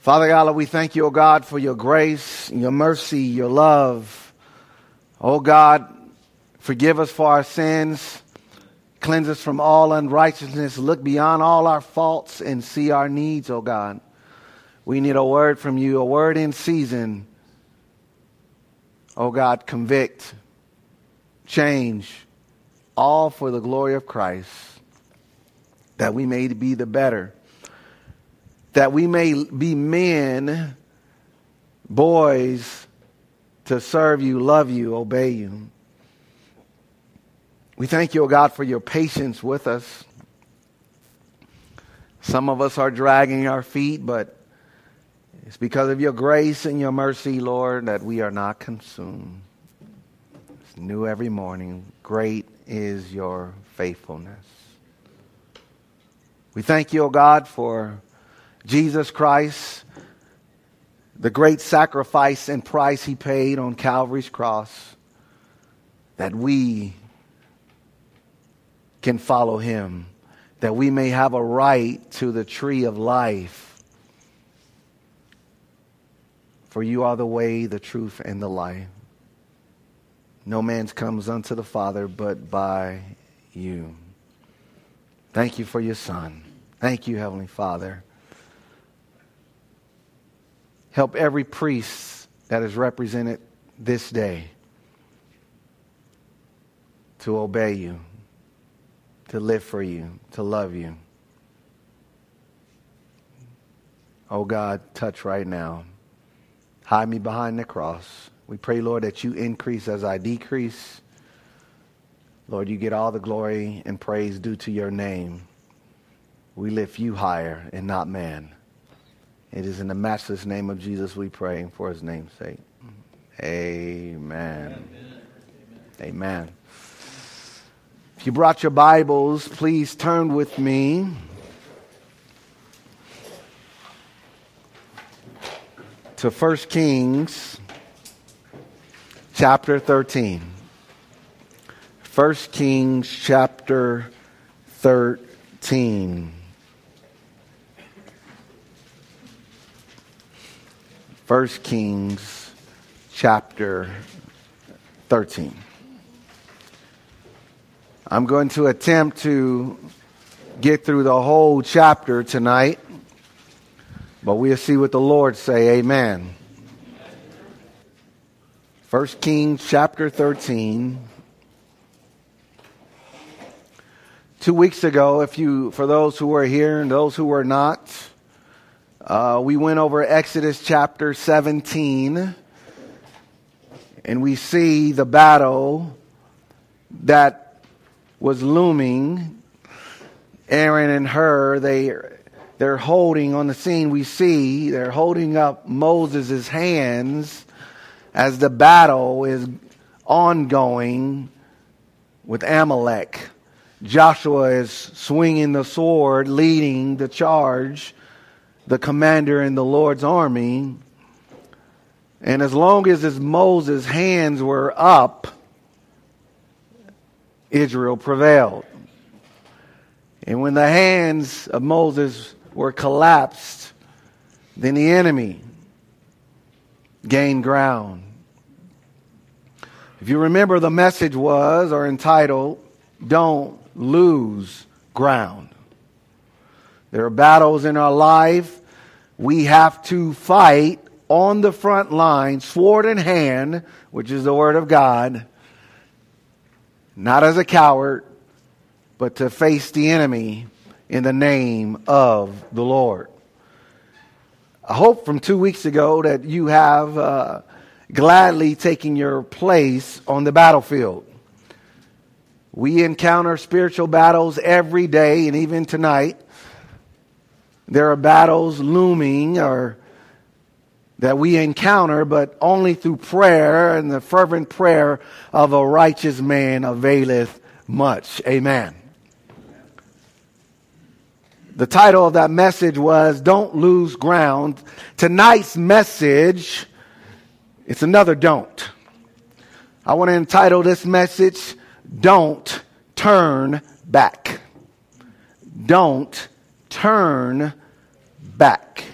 Father God, we thank you, O God, for your grace, your mercy, your love. O God, forgive us for our sins. Cleanse us from all unrighteousness. Look beyond all our faults and see our needs, O God. We need a word from you, a word in season. O God, convict, change, all for the glory of Christ, that we may be the better that we may be men, boys, to serve you, love you, obey you. We thank you, O God, for your patience with us. Some of us are dragging our feet, but it's because of your grace and your mercy, Lord, that we are not consumed. It's new every morning. Great is your faithfulness. We thank you, O God, for Jesus Christ, the great sacrifice and price he paid on Calvary's cross, that we can follow him, that we may have a right to the tree of life. For you are the way, the truth, and the life. No man comes unto the Father but by you. Thank you for your Son. Thank you, Heavenly Father. Help every priest that is represented this day to obey you, to live for you, to love you. Oh God, touch right now. Hide me behind the cross. We pray, Lord, that you increase as I decrease. Lord, you get all the glory and praise due to your name. We lift you higher and not man. It is in the matchless name of Jesus we pray for his name's sake. Amen. Amen. Amen. If you brought your Bibles, please turn with me to 1 Kings chapter 13. 1 Kings chapter 13. 1 Kings chapter 13. I'm going to attempt to get through the whole chapter tonight, but we'll see what the Lord say. Amen. 1 Kings chapter 13. Two weeks ago, if you, for those who were here and those who were not, uh, we went over Exodus chapter 17, and we see the battle that was looming. Aaron and Hur, they, they're holding on the scene. We see they're holding up Moses' hands as the battle is ongoing with Amalek. Joshua is swinging the sword, leading the charge the commander in the Lord's army. And as long as his Moses' hands were up, Israel prevailed. And when the hands of Moses were collapsed, then the enemy gained ground. If you remember, the message was or entitled, Don't Lose Ground. There are battles in our life we have to fight on the front line, sword in hand, which is the word of God, not as a coward, but to face the enemy in the name of the Lord. I hope from two weeks ago that you have uh, gladly taken your place on the battlefield. We encounter spiritual battles every day and even tonight. There are battles looming or that we encounter, but only through prayer and the fervent prayer of a righteous man availeth much. Amen. The title of that message was Don't Lose Ground. Tonight's message, it's another don't. I want to entitle this message, Don't Turn Back. Don't turn back.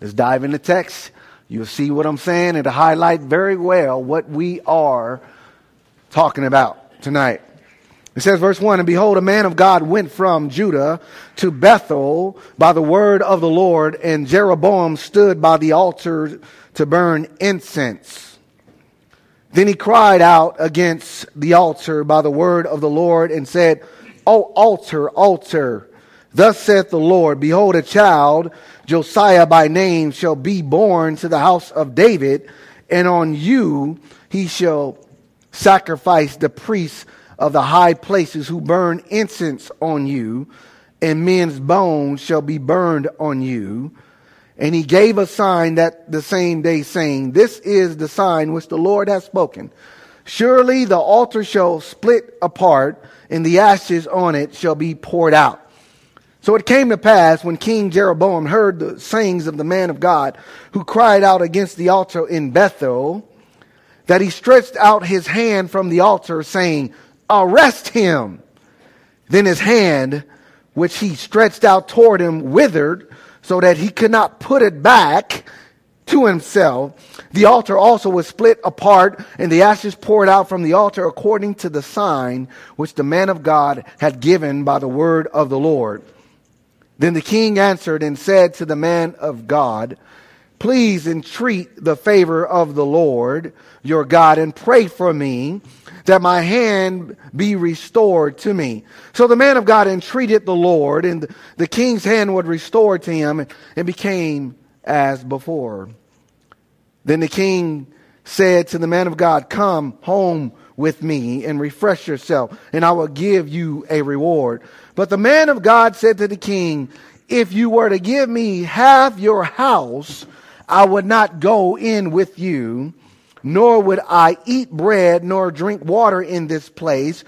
Let's dive into text. You'll see what I'm saying and to highlight very well what we are talking about tonight. It says, verse 1 And behold, a man of God went from Judah to Bethel by the word of the Lord, and Jeroboam stood by the altar to burn incense. Then he cried out against the altar by the word of the Lord and said, O altar, altar, thus saith the Lord, Behold, a child, Josiah by name, shall be born to the house of David, and on you he shall sacrifice the priests of the high places who burn incense on you, and men's bones shall be burned on you. And he gave a sign that the same day, saying, This is the sign which the Lord has spoken. Surely the altar shall split apart, and the ashes on it shall be poured out. So it came to pass when King Jeroboam heard the sayings of the man of God who cried out against the altar in Bethel, that he stretched out his hand from the altar, saying, Arrest him. Then his hand, which he stretched out toward him, withered, so that he could not put it back to himself. The altar also was split apart, and the ashes poured out from the altar according to the sign which the man of God had given by the word of the Lord. Then the king answered and said to the man of God, Please entreat the favor of the Lord your God and pray for me that my hand be restored to me. So the man of God entreated the Lord, and the king's hand was restored to him and became as before. Then the king said to the man of God, Come home with me and refresh yourself, and I will give you a reward. But the man of God said to the king, If you were to give me half your house, I would not go in with you, nor would I eat bread nor drink water in this place.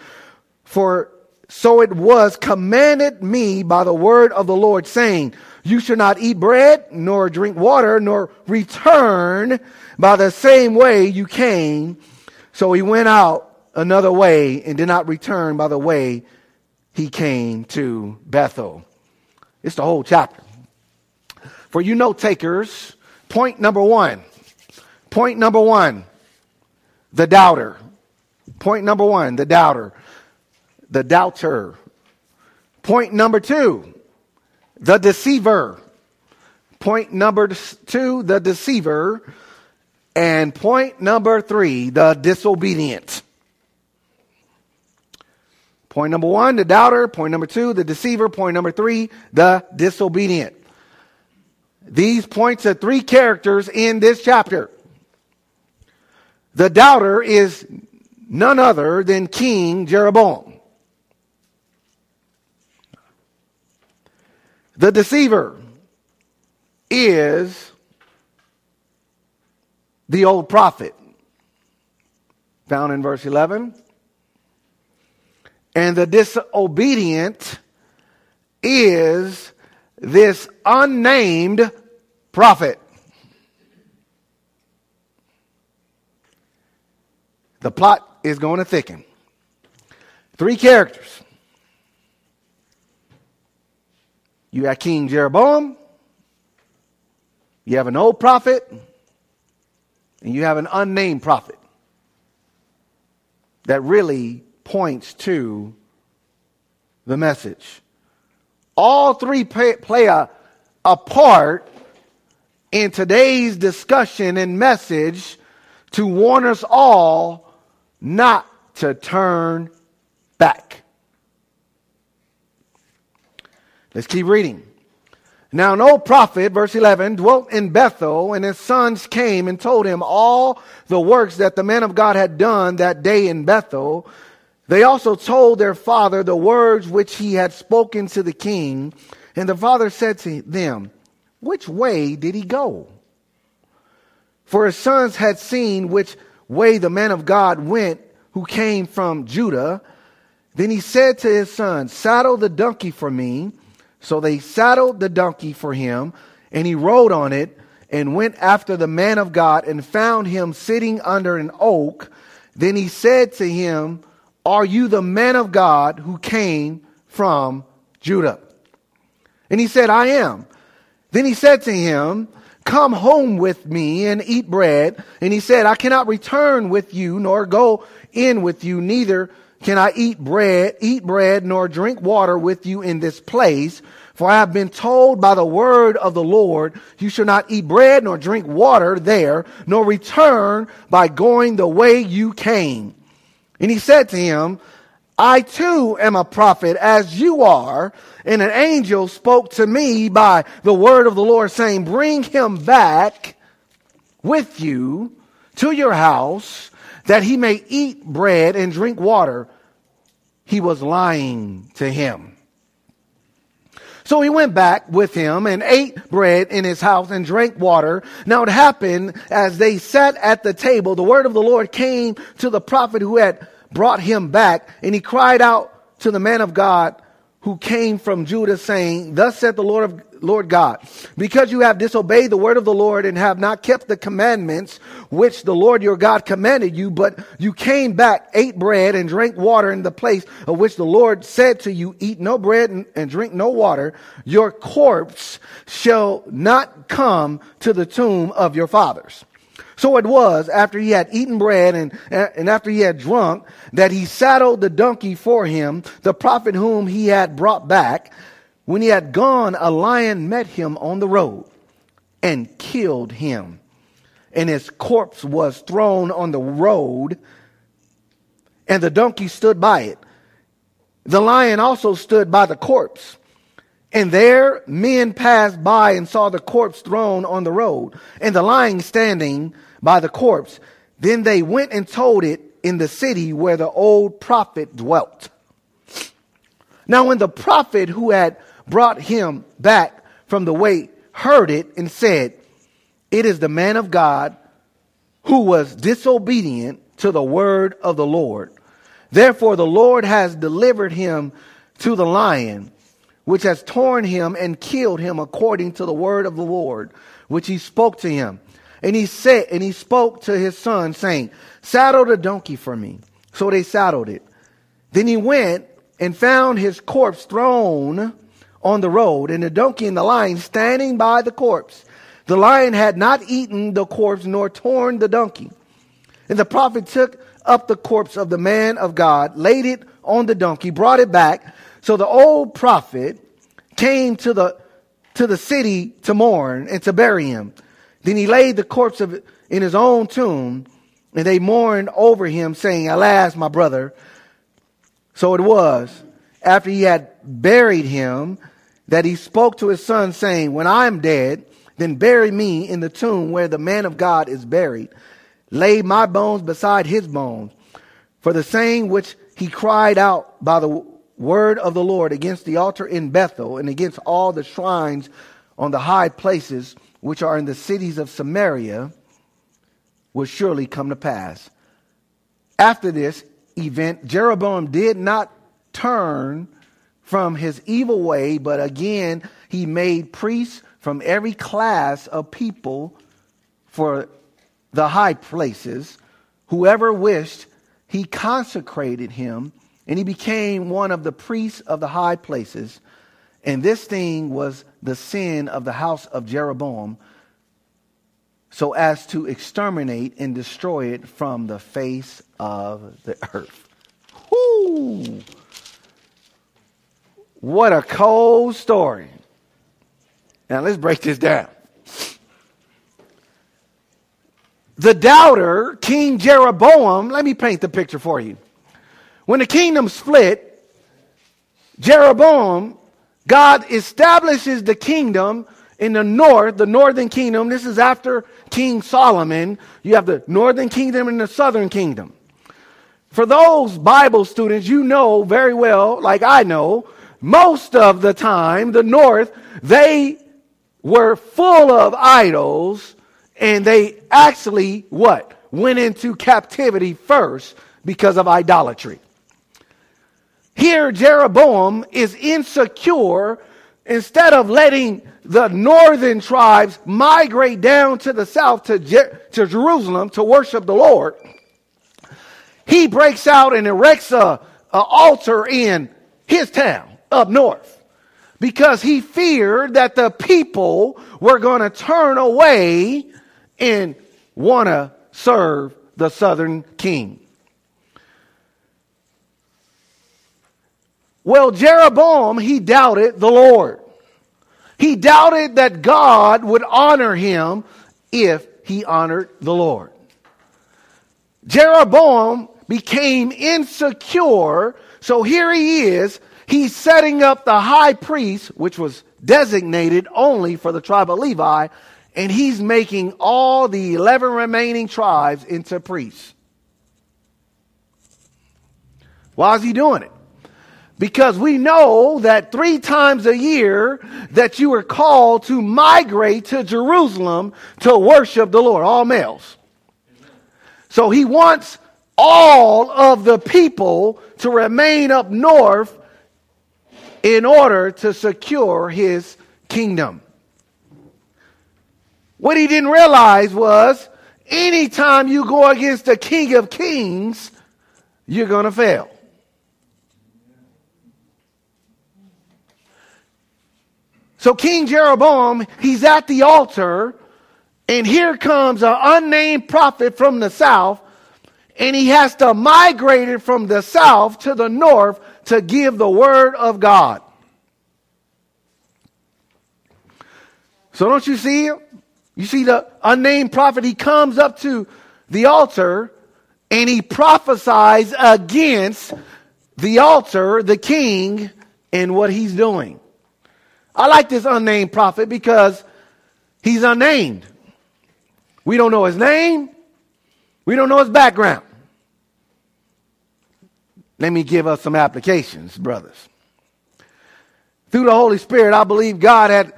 For so it was commanded me by the word of the Lord, saying, You shall not eat bread nor drink water, nor return by the same way you came. So he went out another way and did not return by the way he came to Bethel. It's the whole chapter. For you note takers, Point number one. Point number one. The doubter. Point number one. The doubter. The doubter. Point number two. The deceiver. Point number two. The deceiver. And point number three. The disobedient. Point number one, the doubter. Point number two, the deceiver. Point number three, the disobedient. These points are three characters in this chapter. The doubter is none other than King Jeroboam. The deceiver is the old prophet, found in verse 11. And the disobedient is this unnamed prophet. The plot is going to thicken. Three characters. You have King Jeroboam, you have an old prophet, and you have an unnamed prophet that really points to the message. All three play, a, a part in today's discussion and message to warn us all not to turn back. Let's keep reading. Now, an old prophet, verse 11, dwelt in Bethel, and his sons came and told him all the works that the man of God had done that day in Bethel. They also told their father the words which he had spoken to the king. And the father said to them, which way did he go? For his sons had seen which way the man of God went who came from Judah. Then he said to his sons, Saddle the donkey for me. So they saddled the donkey for him, and he rode on it and went after the man of God and found him sitting under an oak. Then he said to him, Are you the man of God who came from Judah? And he said, I am. Then he said to him, come home with me and eat bread. And he said, I cannot return with you nor go in with you. Neither can I eat bread, eat bread nor drink water with you in this place. For I have been told by the word of the Lord, you shall not eat bread nor drink water there, nor return by going the way you came. And he said to him, I too am a prophet as you are. And an angel spoke to me by the word of the Lord saying, bring him back with you to your house that he may eat bread and drink water. He was lying to him. So he went back with him and ate bread in his house and drank water. Now it happened as they sat at the table, the word of the Lord came to the prophet who had brought him back and he cried out to the man of God who came from Judah saying, thus said the Lord of Lord God, because you have disobeyed the word of the Lord and have not kept the commandments which the Lord your God commanded you, but you came back, ate bread and drank water in the place of which the Lord said to you, eat no bread and, and drink no water, your corpse shall not come to the tomb of your fathers. So it was after he had eaten bread and, and after he had drunk that he saddled the donkey for him, the prophet whom he had brought back. When he had gone, a lion met him on the road and killed him. And his corpse was thrown on the road, and the donkey stood by it. The lion also stood by the corpse. And there men passed by and saw the corpse thrown on the road, and the lion standing by the corpse. Then they went and told it in the city where the old prophet dwelt. Now, when the prophet who had brought him back from the way heard it and said, It is the man of God who was disobedient to the word of the Lord. Therefore, the Lord has delivered him to the lion, which has torn him and killed him according to the word of the Lord, which he spoke to him. And he said, and he spoke to his son, saying, Saddle the donkey for me. So they saddled it. Then he went and found his corpse thrown on the road, and the donkey and the lion standing by the corpse. The lion had not eaten the corpse nor torn the donkey. And the prophet took up the corpse of the man of God, laid it on the donkey, brought it back. So the old prophet came to the to the city to mourn and to bury him. Then he laid the corpse of in his own tomb, and they mourned over him, saying, Alas, my brother. So it was, after he had buried him, that he spoke to his son, saying, When I am dead, then bury me in the tomb where the man of God is buried. Lay my bones beside his bones. For the saying which he cried out by the word of the Lord against the altar in Bethel and against all the shrines on the high places which are in the cities of Samaria will surely come to pass. After this event, Jeroboam did not turn from his evil way, but again he made priests from every class of people for the high places. Whoever wished, he consecrated him, and he became one of the priests of the high places. And this thing was the sin of the house of Jeroboam, so as to exterminate and destroy it from the face of the earth. Whoo! What a cold story. Now let's break this down. The doubter, King Jeroboam, let me paint the picture for you. When the kingdom split, Jeroboam God establishes the kingdom in the north, the northern kingdom. This is after King Solomon. You have the northern kingdom and the southern kingdom. For those Bible students, you know very well, like I know, most of the time, the north, they were full of idols and they actually, what? Went into captivity first because of idolatry. Here, Jeroboam is insecure. Instead of letting the northern tribes migrate down to the south to, Je- to Jerusalem to worship the Lord, he breaks out and erects a, a altar in his town up north. because he feared that the people were going to turn away and want to serve the southern king. Well, Jeroboam, he doubted the Lord. He doubted that God would honor him if he honored the Lord. Jeroboam became insecure, so here he is he's setting up the high priest, which was designated only for the tribe of Levi, and he's making all the 11 remaining tribes into priests. Why is he doing it? Because we know that three times a year that you are called to migrate to Jerusalem to worship the Lord, all males. So he wants all of the people to remain up north in order to secure his kingdom. What he didn't realize was anytime you go against the king of kings, you're going to fail. So King Jeroboam, he's at the altar, and here comes an unnamed prophet from the south, and he has to migrate it from the south to the north to give the word of God. So don't you see? You see the unnamed prophet, he comes up to the altar and he prophesies against the altar, the king, and what he's doing. I like this unnamed prophet because he's unnamed. We don't know his name. We don't know his background. Let me give us some applications, brothers. Through the Holy Spirit, I believe God had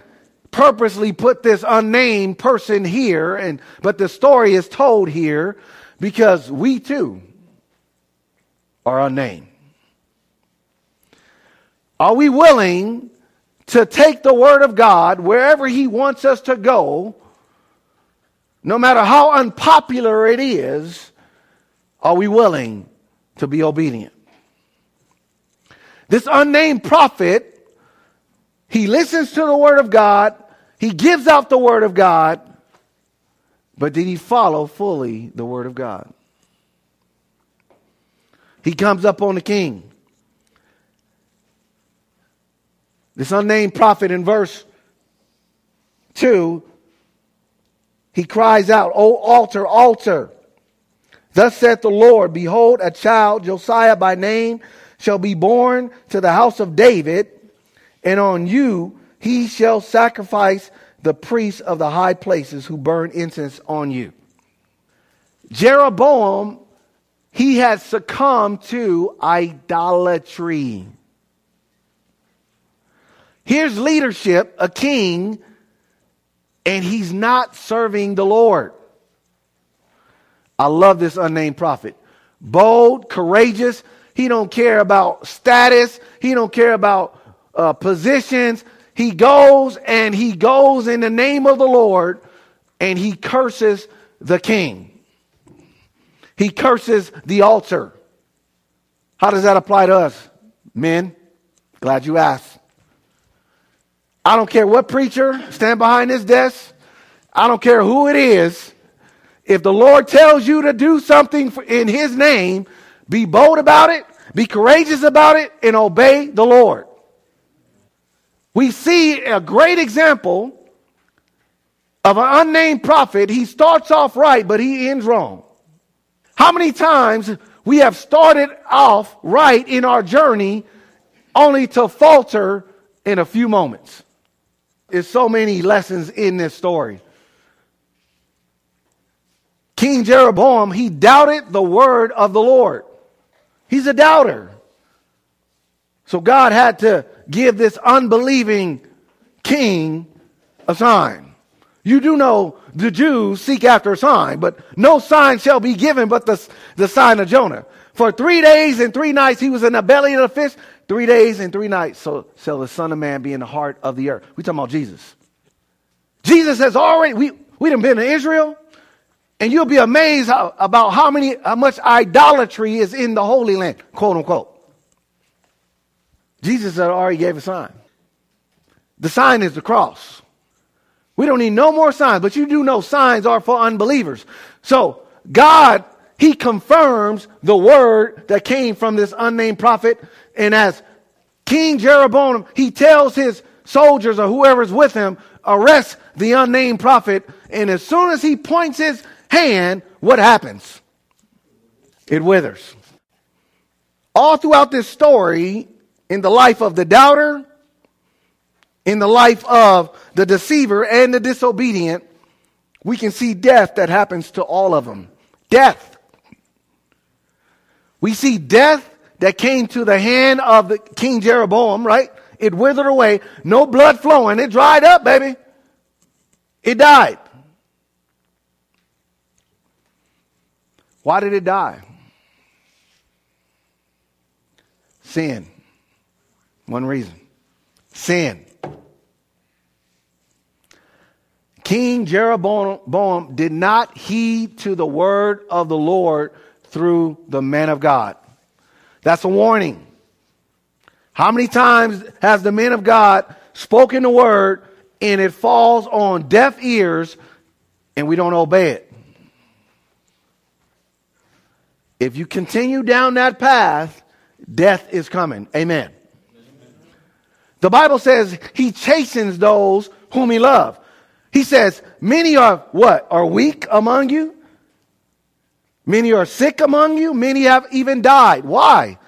purposely put this unnamed person here, and but the story is told here because we too are unnamed. Are we willing to take the word of God wherever he wants us to go, no matter how unpopular it is, are we willing to be obedient? This unnamed prophet, he listens to the word of God, he gives out the word of God, but did he follow fully the word of God? He comes up on the king. This unnamed prophet in verse 2, he cries out, O altar, altar. Thus saith the Lord, Behold, a child, Josiah by name, shall be born to the house of David, and on you he shall sacrifice the priests of the high places who burn incense on you. Jeroboam, he has succumbed to idolatry. Here's leadership, a king, and he's not serving the Lord. I love this unnamed prophet. Bold, courageous, he don't care about status. He don't care about uh, positions. He goes and he goes in the name of the Lord and he curses the king. He curses the altar. How does that apply to us, men? Glad you asked. I don't care what preacher stand behind this desk. I don't care who it is. If the Lord tells you to do something in his name, be bold about it, be courageous about it, and obey the Lord. We see a great example of an unnamed prophet. He starts off right, but he ends wrong. How many times we have started off right in our journey only to falter in a few moments? There's so many lessons in this story. King Jeroboam, he doubted the word of the Lord. He's a doubter. So God had to give this unbelieving king a sign. You do know the Jews seek after a sign, but no sign shall be given but the, the sign of Jonah. For three days and three nights he was in the belly of the fish. Three days and three nights so shall the Son of Man be in the heart of the earth. we talking about Jesus. Jesus has already, we, we done been to Israel, and you'll be amazed how, about how many, how much idolatry is in the Holy Land, quote unquote. Jesus had already gave a sign. The sign is the cross. We don't need no more signs, but you do know signs are for unbelievers. So God, He confirms the word that came from this unnamed prophet. And as King Jeroboam, he tells his soldiers or whoever's with him, arrest the unnamed prophet. And as soon as he points his hand, what happens? It withers. All throughout this story, in the life of the doubter, in the life of the deceiver and the disobedient, we can see death that happens to all of them. Death. We see death that came to the hand of the King Jeroboam, right? It withered away, no blood flowing, it dried up, baby. It died. Why did it die? Sin. One reason. Sin. King Jeroboam did not heed to the word of the Lord through the man of God. That's a warning. How many times has the man of God spoken the word and it falls on deaf ears and we don't obey it? If you continue down that path, death is coming. Amen. The Bible says he chastens those whom he loves. He says, many are what? Are weak among you? Many are sick among you. Many have even died. Why?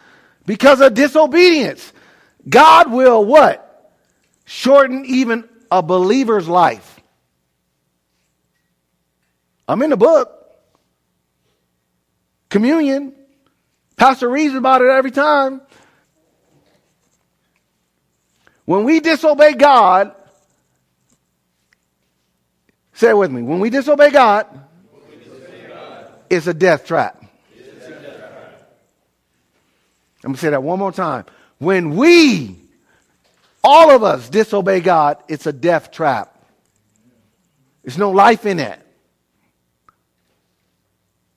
Because of disobedience. God will what? Shorten even a believer's life. I'm in the book. Communion. Pastor reads about it every time. When we disobey God, Say it with me. When we disobey God, Trap. A death trap. I'm going to say that one more time. When we, all of us, disobey God, it's a death trap. There's no life in it.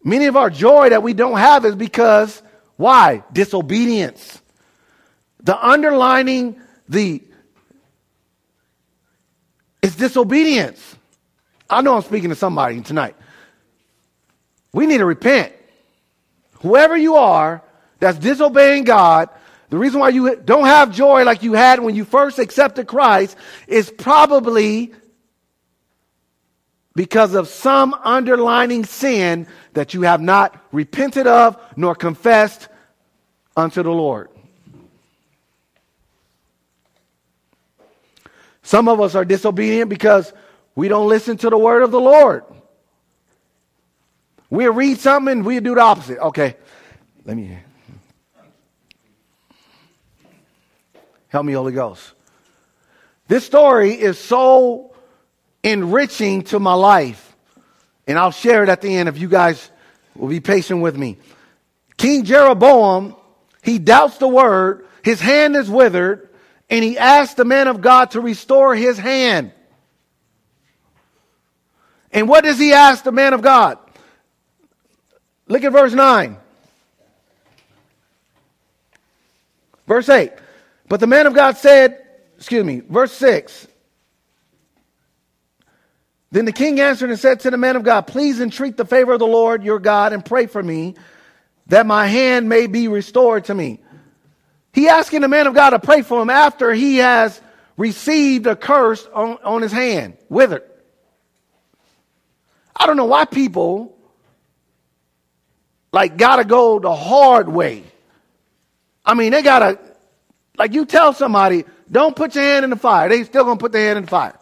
Many of our joy that we don't have is because, why? Disobedience. The underlining, the, it's disobedience. I know I'm speaking to somebody tonight. We need to repent. Whoever you are that's disobeying God, the reason why you don't have joy like you had when you first accepted Christ is probably because of some underlining sin that you have not repented of nor confessed unto the Lord. Some of us are disobedient because we don't listen to the word of the Lord. We read something and we do the opposite. Okay, let me help me, Holy Ghost. This story is so enriching to my life, and I'll share it at the end if you guys will be patient with me. King Jeroboam, he doubts the word, his hand is withered, and he asks the man of God to restore his hand. And what does he ask the man of God? Look at verse 9. Verse 8. But the man of God said, excuse me, verse 6. Then the king answered and said to the man of God, Please entreat the favor of the Lord your God and pray for me that my hand may be restored to me. He asking the man of God to pray for him after he has received a curse on, on his hand, withered. I don't know why people like gotta go the hard way. I mean, they gotta, like you tell somebody, don't put your hand in the fire. They still gonna put their hand in the fire.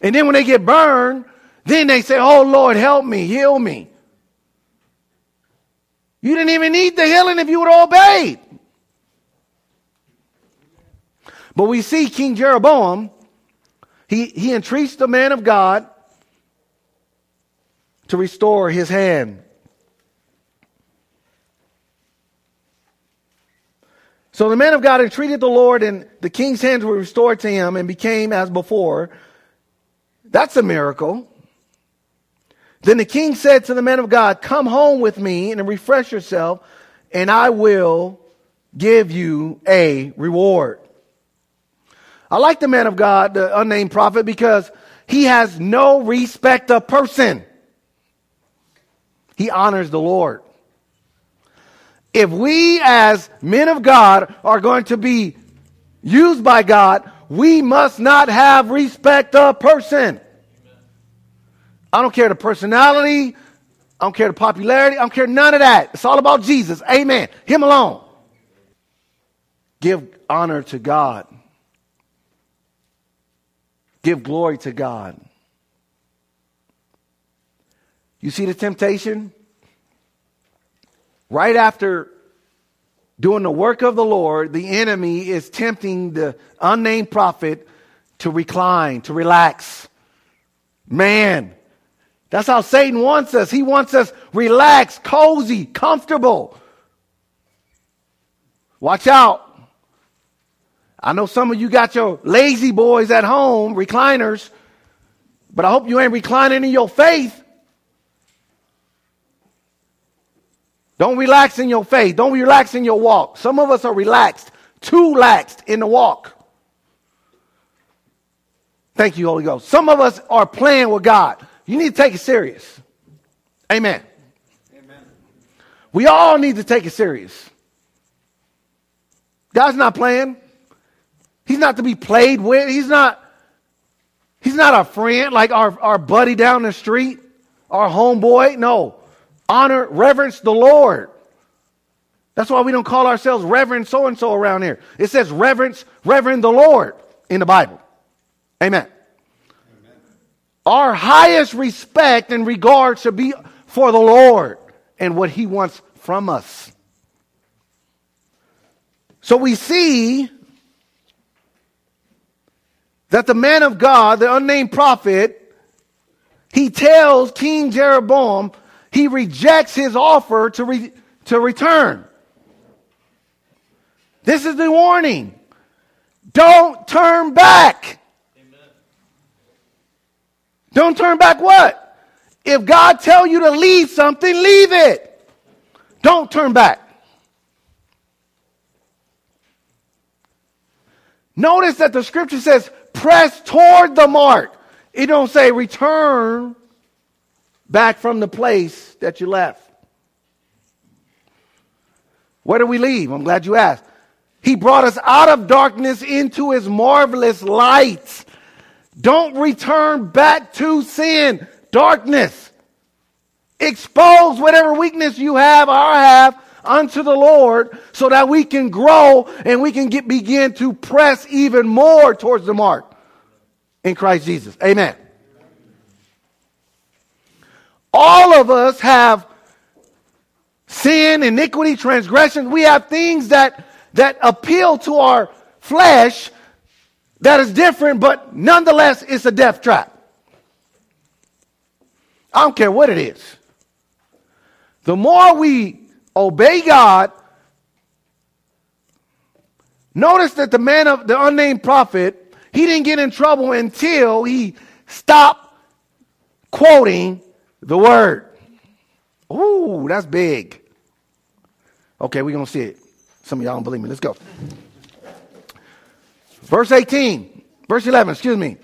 And then when they get burned, then they say, Oh Lord, help me, heal me. You didn't even need the healing if you would have obeyed. But we see King Jeroboam he, he entreats the man of God to restore his hand. So the man of God entreated the Lord, and the king's hands were restored to him and became as before. That's a miracle. Then the king said to the man of God, Come home with me and refresh yourself, and I will give you a reward. I like the man of God, the unnamed prophet, because he has no respect of person. He honors the Lord. If we as men of God are going to be used by God, we must not have respect of person. I don't care the personality. I don't care the popularity. I don't care none of that. It's all about Jesus. Amen. Him alone. Give honor to God. Give glory to God. You see the temptation? Right after doing the work of the Lord, the enemy is tempting the unnamed prophet to recline, to relax. Man, that's how Satan wants us. He wants us relaxed, cozy, comfortable. Watch out. I know some of you got your lazy boys at home, recliners, but I hope you ain't reclining in your faith. Don't relax in your faith. Don't relax in your walk. Some of us are relaxed, too laxed in the walk. Thank you, Holy Ghost. Some of us are playing with God. You need to take it serious. Amen. Amen. We all need to take it serious. God's not playing. He's not to be played with. He's not, he's not a friend like our, our buddy down the street, our homeboy. No honor, reverence the Lord. That's why we don't call ourselves Reverend so and so around here. It says reverence, Reverend the Lord in the Bible. Amen. Amen. Our highest respect and regard should be for the Lord and what He wants from us. So we see that the man of God, the unnamed prophet, he tells King Jeroboam he rejects his offer to, re, to return. This is the warning. Don't turn back. Amen. Don't turn back what? If God tell you to leave something, leave it. Don't turn back. Notice that the scripture says press toward the mark. It don't say return back from the place that you left. Where do we leave? I'm glad you asked. He brought us out of darkness into his marvelous light. Don't return back to sin, darkness. Expose whatever weakness you have or have unto the Lord so that we can grow and we can get, begin to press even more towards the mark in Christ Jesus. Amen. All of us have sin, iniquity, transgression. We have things that, that appeal to our flesh that is different, but nonetheless, it's a death trap. I don't care what it is. The more we obey God, notice that the man of the unnamed prophet, he didn't get in trouble until he stopped quoting the word. Ooh, that's big. Okay, we're going to see it. Some of y'all don't believe me. Let's go. Verse 18, verse 11, excuse me.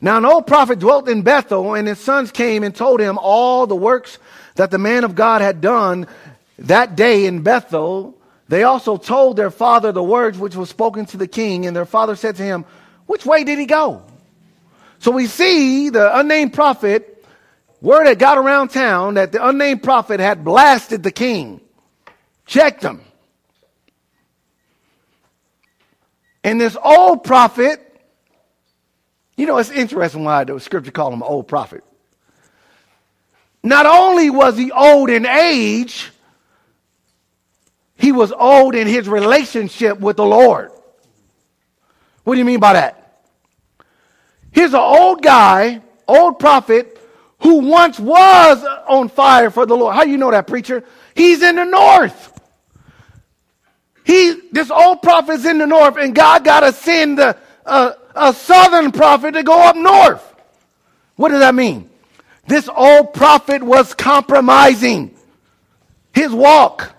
Now, an old prophet dwelt in Bethel, and his sons came and told him all the works that the man of God had done that day in Bethel. They also told their father the words which were spoken to the king, and their father said to him, Which way did he go? So we see the unnamed prophet, word had got around town that the unnamed prophet had blasted the king, checked him. And this old prophet, you know, it's interesting why the scripture called him old prophet. Not only was he old in age, he was old in his relationship with the Lord. What do you mean by that? Here's an old guy, old prophet, who once was on fire for the Lord. How do you know that, preacher? He's in the north. He, this old prophet's in the north, and God got to send a, a, a southern prophet to go up north. What does that mean? This old prophet was compromising his walk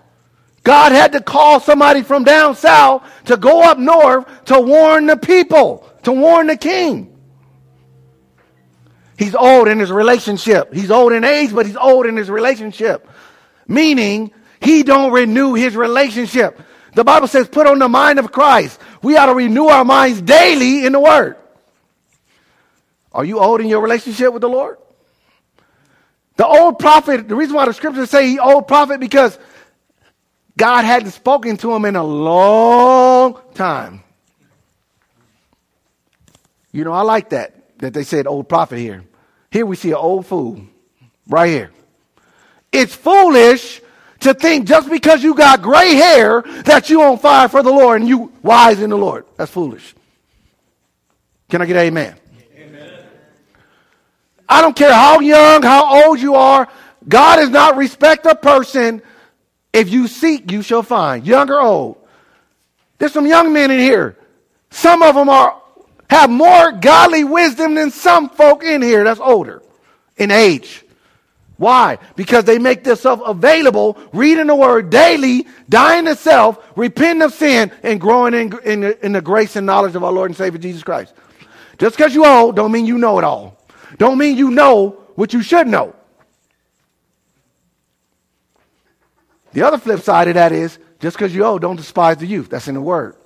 God had to call somebody from down south to go up north to warn the people, to warn the king. He's old in his relationship. He's old in age, but he's old in his relationship. Meaning, he don't renew his relationship. The Bible says, put on the mind of Christ. We ought to renew our minds daily in the Word. Are you old in your relationship with the Lord? The old prophet, the reason why the scriptures say he old prophet, because God hadn't spoken to him in a long time. You know, I like that, that they said old prophet here. Here we see an old fool, right here. It's foolish to think just because you got gray hair that you on fire for the Lord and you wise in the Lord. That's foolish. Can I get amen? amen? I don't care how young, how old you are. God does not respect a person. If you seek, you shall find. Young or old. There's some young men in here. Some of them are have more godly wisdom than some folk in here that's older in age. Why? Because they make themselves available, reading the word daily, dying to self, repenting of sin, and growing in, in, in the grace and knowledge of our Lord and Savior Jesus Christ. Just because you're old don't mean you know it all. Don't mean you know what you should know. The other flip side of that is just because you're old, don't despise the youth. That's in the word.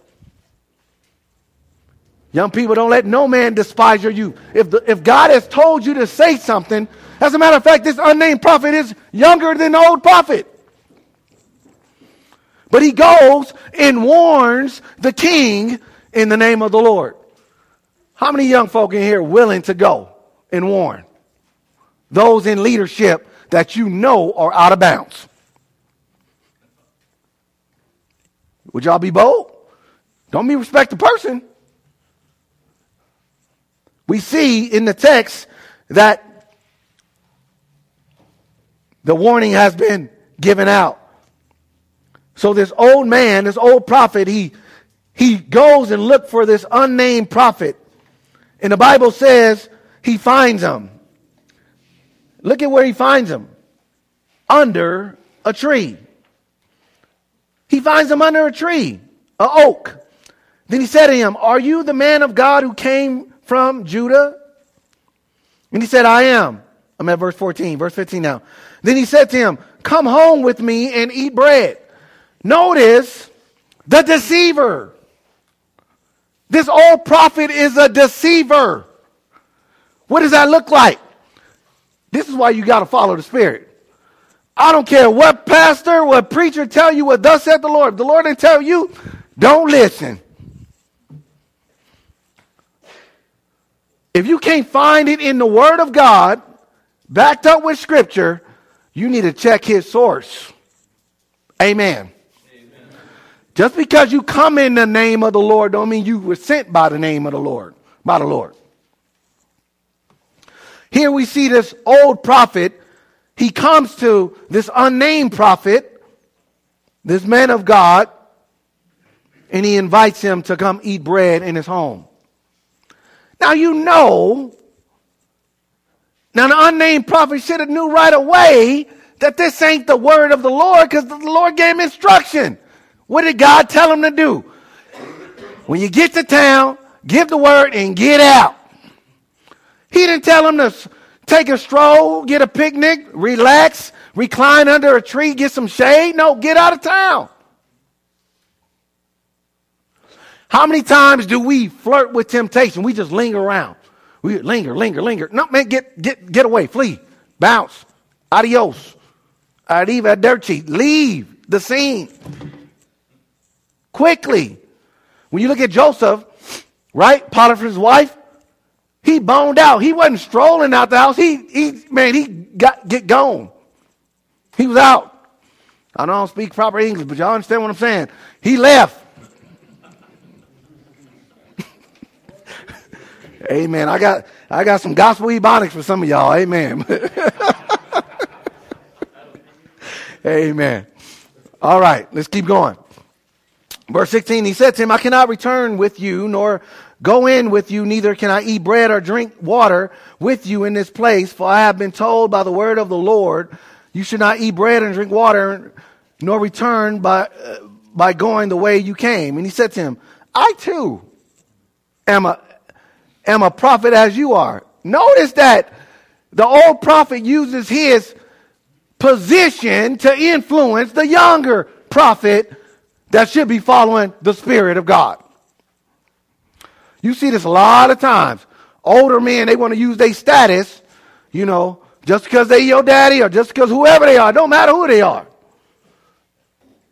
Young people, don't let no man despise your youth. If, the, if God has told you to say something, as a matter of fact, this unnamed prophet is younger than the old prophet. But he goes and warns the king in the name of the Lord. How many young folk in here willing to go and warn those in leadership that you know are out of bounds? Would y'all be bold? Don't be respect the person. We see in the text that the warning has been given out. So this old man, this old prophet, he, he goes and look for this unnamed prophet. And the Bible says he finds him. Look at where he finds him. Under a tree. He finds him under a tree, a oak. Then he said to him, Are you the man of God who came from Judah? And he said, I am. I'm at verse 14, verse 15 now. Then he said to him, Come home with me and eat bread. Notice the deceiver. This old prophet is a deceiver. What does that look like? This is why you got to follow the Spirit. I don't care what pastor, what preacher tell you what thus said the Lord. the Lord didn't tell you, don't listen. If you can't find it in the Word of God, backed up with Scripture, you need to check his source. Amen. Amen. Just because you come in the name of the Lord don't mean you were sent by the name of the Lord, by the Lord. Here we see this old prophet. He comes to this unnamed prophet, this man of God, and he invites him to come eat bread in his home. Now you know now, the unnamed prophet should have knew right away that this ain't the word of the Lord because the Lord gave instruction. What did God tell him to do? When you get to town, give the word and get out. He didn't tell him to take a stroll, get a picnic, relax, recline under a tree, get some shade. No, get out of town. How many times do we flirt with temptation? We just linger around. We linger, linger, linger. No, man, get, get, get away, flee, bounce, adios, arrivederci, leave the scene quickly. When you look at Joseph, right, Potiphar's wife, he boned out. He wasn't strolling out the house. He, he, man, he got get gone. He was out. I don't speak proper English, but y'all understand what I'm saying. He left. Amen. I got I got some gospel ebonics for some of y'all. Amen. Amen. All right, let's keep going. Verse 16, he said to him, I cannot return with you, nor go in with you, neither can I eat bread or drink water with you in this place, for I have been told by the word of the Lord, you should not eat bread and drink water nor return by, uh, by going the way you came. And he said to him, I too am a, am a prophet as you are. Notice that the old prophet uses his position to influence the younger prophet that should be following the Spirit of God. You see this a lot of times. Older men, they want to use their status, you know, just because they your daddy or just because whoever they are, don't matter who they are.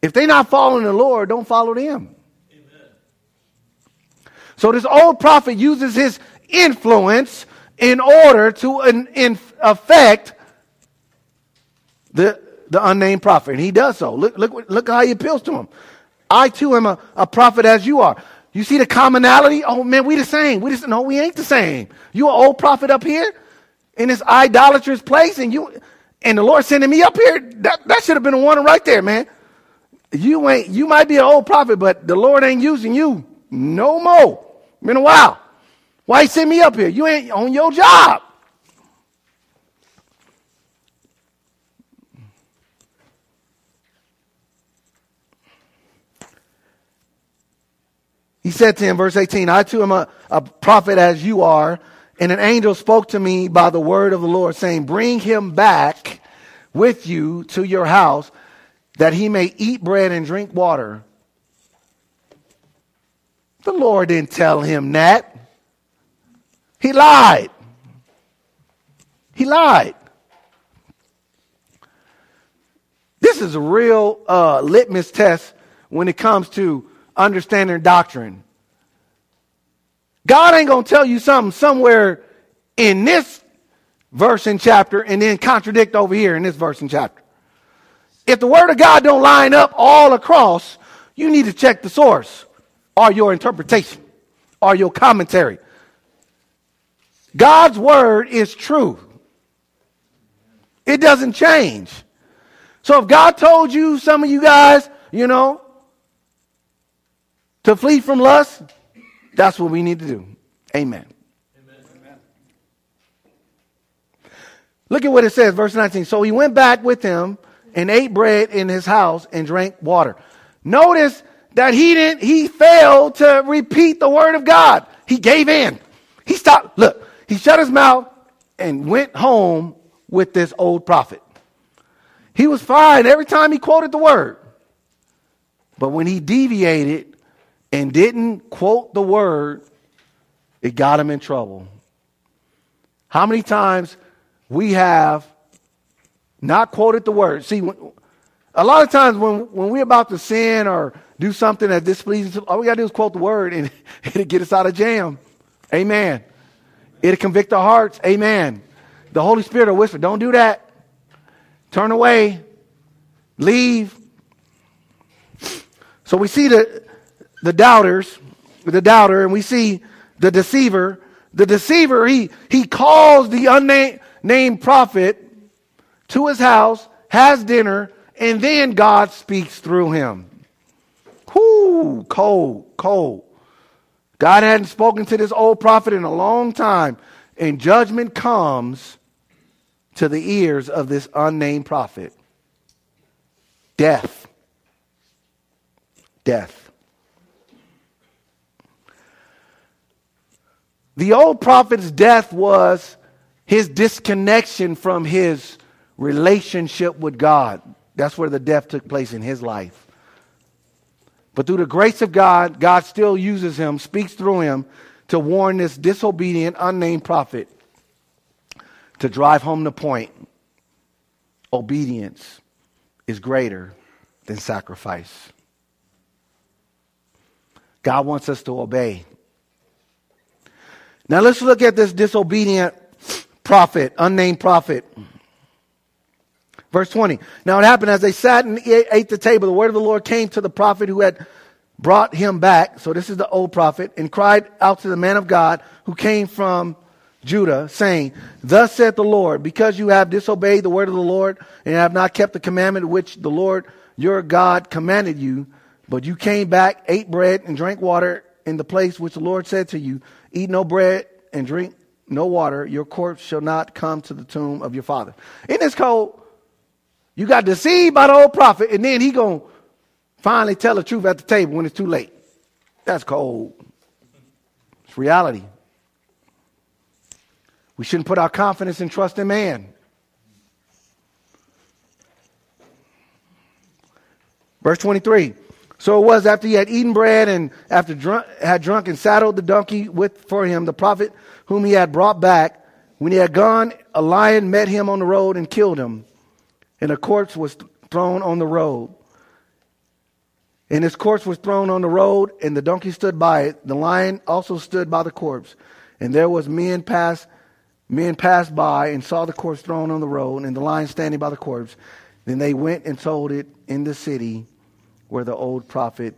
If they're not following the Lord, don't follow them. So this old prophet uses his influence in order to in, in affect the, the unnamed prophet. And he does so. Look, look, look how he appeals to him. I too am a, a prophet as you are. You see the commonality? Oh man, we the same. We just no, we ain't the same. You an old prophet up here in this idolatrous place, and you and the Lord sending me up here. That, that should have been the one right there, man. You ain't you might be an old prophet, but the Lord ain't using you no more. Been a while. Why he send me up here? You ain't on your job. He said to him, verse 18, I too am a, a prophet as you are. And an angel spoke to me by the word of the Lord, saying, Bring him back with you to your house, that he may eat bread and drink water. The Lord didn't tell him that. He lied. He lied. This is a real uh, litmus test when it comes to understanding doctrine. God ain't going to tell you something somewhere in this verse and chapter and then contradict over here in this verse and chapter. If the word of God don't line up all across, you need to check the source or your interpretation or your commentary. God's word is true. It doesn't change. So if God told you, some of you guys, you know, to flee from lust, that's what we need to do. Amen. Amen. Look at what it says, verse 19. So he went back with him and ate bread in his house and drank water. Notice that he didn't, he failed to repeat the word of God. He gave in. He stopped. Look, he shut his mouth and went home with this old prophet. He was fine every time he quoted the word. But when he deviated and didn't quote the word, it got him in trouble. How many times we have not quoted the word? See, a lot of times when, when we're about to sin or do something that displeases, all we got to do is quote the word and it'll get us out of jam. Amen. It'll convict our hearts. Amen. The Holy Spirit will whisper, don't do that. Turn away. Leave. So we see the, the doubters, the doubter, and we see the deceiver. The deceiver, he, he calls the unnamed prophet to his house, has dinner, and then God speaks through him. Whoo, cold, cold. God hadn't spoken to this old prophet in a long time, and judgment comes to the ears of this unnamed prophet. Death. Death. The old prophet's death was his disconnection from his relationship with God. That's where the death took place in his life. But through the grace of God, God still uses him, speaks through him to warn this disobedient, unnamed prophet to drive home the point obedience is greater than sacrifice. God wants us to obey. Now let's look at this disobedient prophet, unnamed prophet. Verse 20. Now it happened as they sat and ate the table, the word of the Lord came to the prophet who had brought him back. So this is the old prophet, and cried out to the man of God who came from Judah, saying, Thus saith the Lord, because you have disobeyed the word of the Lord and have not kept the commandment which the Lord your God commanded you, but you came back, ate bread, and drank water in the place which the Lord said to you, Eat no bread and drink no water, your corpse shall not come to the tomb of your father. Isn't this cold? You got deceived by the old prophet, and then he going to finally tell the truth at the table when it's too late. That's cold. It's reality. We shouldn't put our confidence and trust in man. Verse 23. So it was after he had eaten bread and after drunk, had drunk and saddled the donkey with for him the prophet whom he had brought back. When he had gone, a lion met him on the road and killed him, and a corpse was thrown on the road. And his corpse was thrown on the road, and the donkey stood by it. The lion also stood by the corpse, and there was men pass, men passed by and saw the corpse thrown on the road, and the lion standing by the corpse. Then they went and told it in the city where the old prophet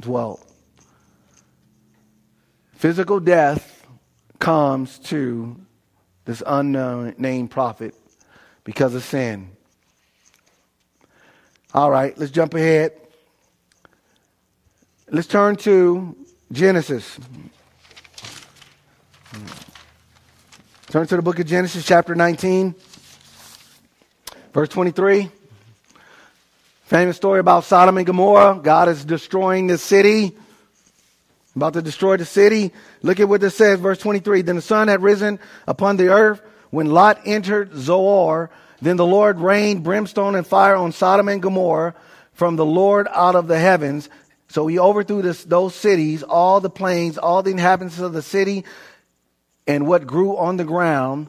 dwelt. Physical death comes to this unnamed prophet because of sin. All right, let's jump ahead. Let's turn to Genesis. Turn to the book of Genesis, chapter 19, verse 23. Famous story about Sodom and Gomorrah. God is destroying the city, about to destroy the city. Look at what this says, verse 23. Then the sun had risen upon the earth when Lot entered Zoar. Then the Lord rained brimstone and fire on Sodom and Gomorrah from the Lord out of the heavens. So he overthrew this, those cities, all the plains, all the inhabitants of the city, and what grew on the ground.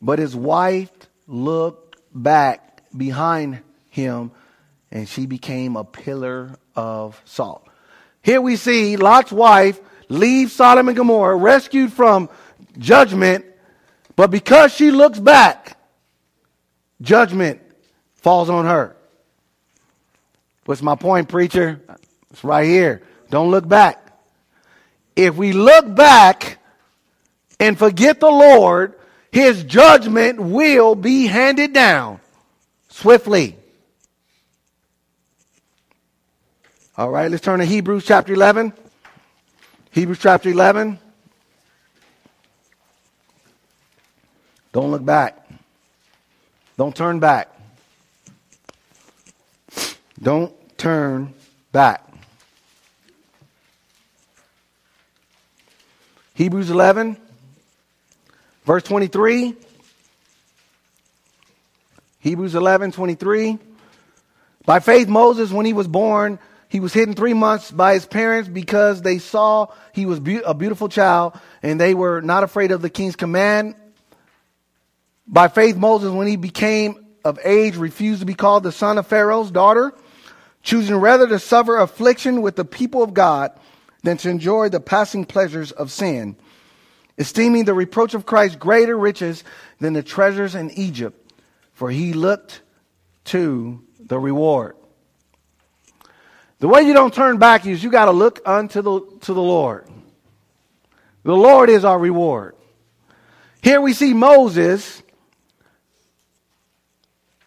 But his wife looked back behind him and she became a pillar of salt. Here we see Lot's wife leave Sodom and Gomorrah, rescued from judgment, but because she looks back, judgment falls on her. What's my point, preacher? It's right here. Don't look back. If we look back and forget the Lord, his judgment will be handed down swiftly. All right, let's turn to Hebrews chapter 11. Hebrews chapter 11. Don't look back. Don't turn back. Don't turn back. Hebrews 11, verse 23. Hebrews 11, 23. By faith, Moses, when he was born, he was hidden three months by his parents because they saw he was be- a beautiful child and they were not afraid of the king's command. By faith, Moses, when he became of age, refused to be called the son of Pharaoh's daughter, choosing rather to suffer affliction with the people of God than to enjoy the passing pleasures of sin, esteeming the reproach of Christ greater riches than the treasures in Egypt, for he looked to the reward. The way you don't turn back is you got to look unto the, to the Lord. The Lord is our reward. Here we see Moses.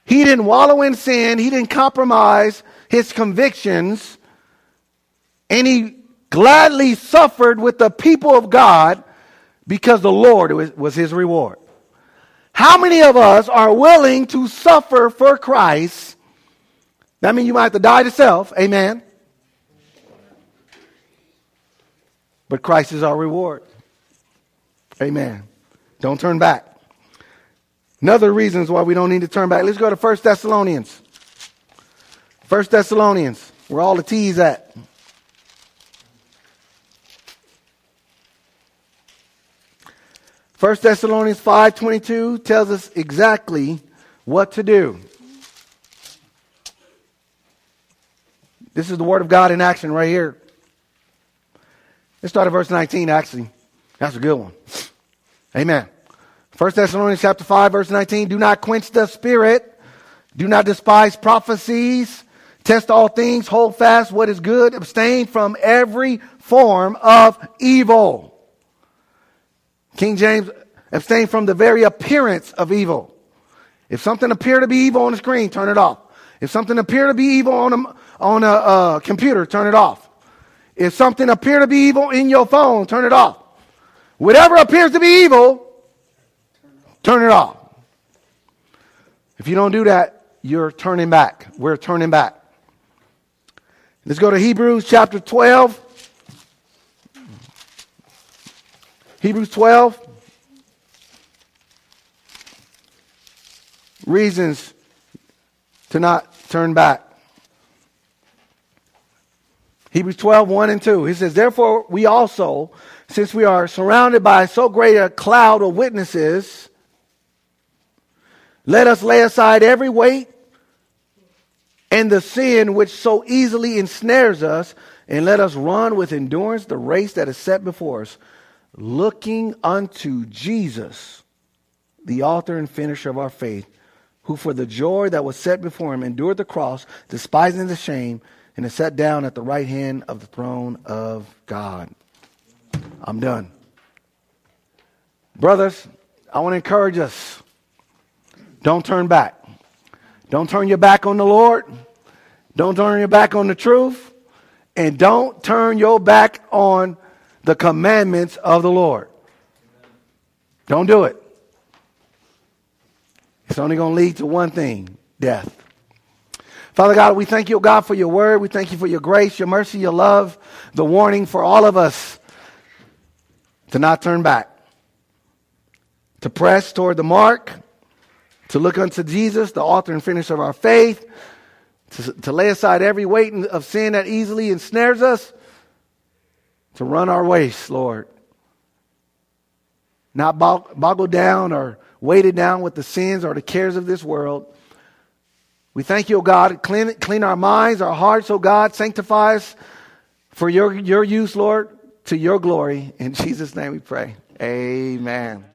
He didn't wallow in sin. He didn't compromise his convictions. And he gladly suffered with the people of God because the Lord was, his reward. How many of us are willing to suffer for Christ? That means you might have to die to self. Amen. but Christ is our reward. Amen. Don't turn back. Another reasons why we don't need to turn back. Let's go to 1 Thessalonians. 1 Thessalonians, where all the T's at. First Thessalonians 5:22 tells us exactly what to do. This is the word of God in action right here. Let's start at verse 19, actually. That's a good one. Amen. 1 Thessalonians chapter 5, verse 19. Do not quench the spirit. Do not despise prophecies. Test all things. Hold fast what is good. Abstain from every form of evil. King James, abstain from the very appearance of evil. If something appear to be evil on the screen, turn it off. If something appear to be evil on a, on a uh, computer, turn it off. If something appear to be evil in your phone, turn it off. Whatever appears to be evil, turn it off. If you don't do that, you're turning back. We're turning back. Let's go to Hebrews chapter 12. Hebrews 12. Reasons to not turn back. Hebrews 12, 1 and 2. He says, Therefore, we also, since we are surrounded by so great a cloud of witnesses, let us lay aside every weight and the sin which so easily ensnares us, and let us run with endurance the race that is set before us, looking unto Jesus, the author and finisher of our faith, who for the joy that was set before him endured the cross, despising the shame, and is set down at the right hand of the throne of God. I'm done. Brothers, I want to encourage us. Don't turn back. Don't turn your back on the Lord. Don't turn your back on the truth. And don't turn your back on the commandments of the Lord. Don't do it. It's only going to lead to one thing death. Father God, we thank you, God, for your word. We thank you for your grace, your mercy, your love, the warning for all of us to not turn back, to press toward the mark to look unto Jesus, the author and finisher of our faith, to, to lay aside every weight of sin that easily ensnares us, to run our race, Lord. Not boggled down or weighted down with the sins or the cares of this world. We thank you, O God. Clean, clean our minds, our hearts, O God. Sanctify us for your, your use, Lord, to your glory. In Jesus' name we pray. Amen.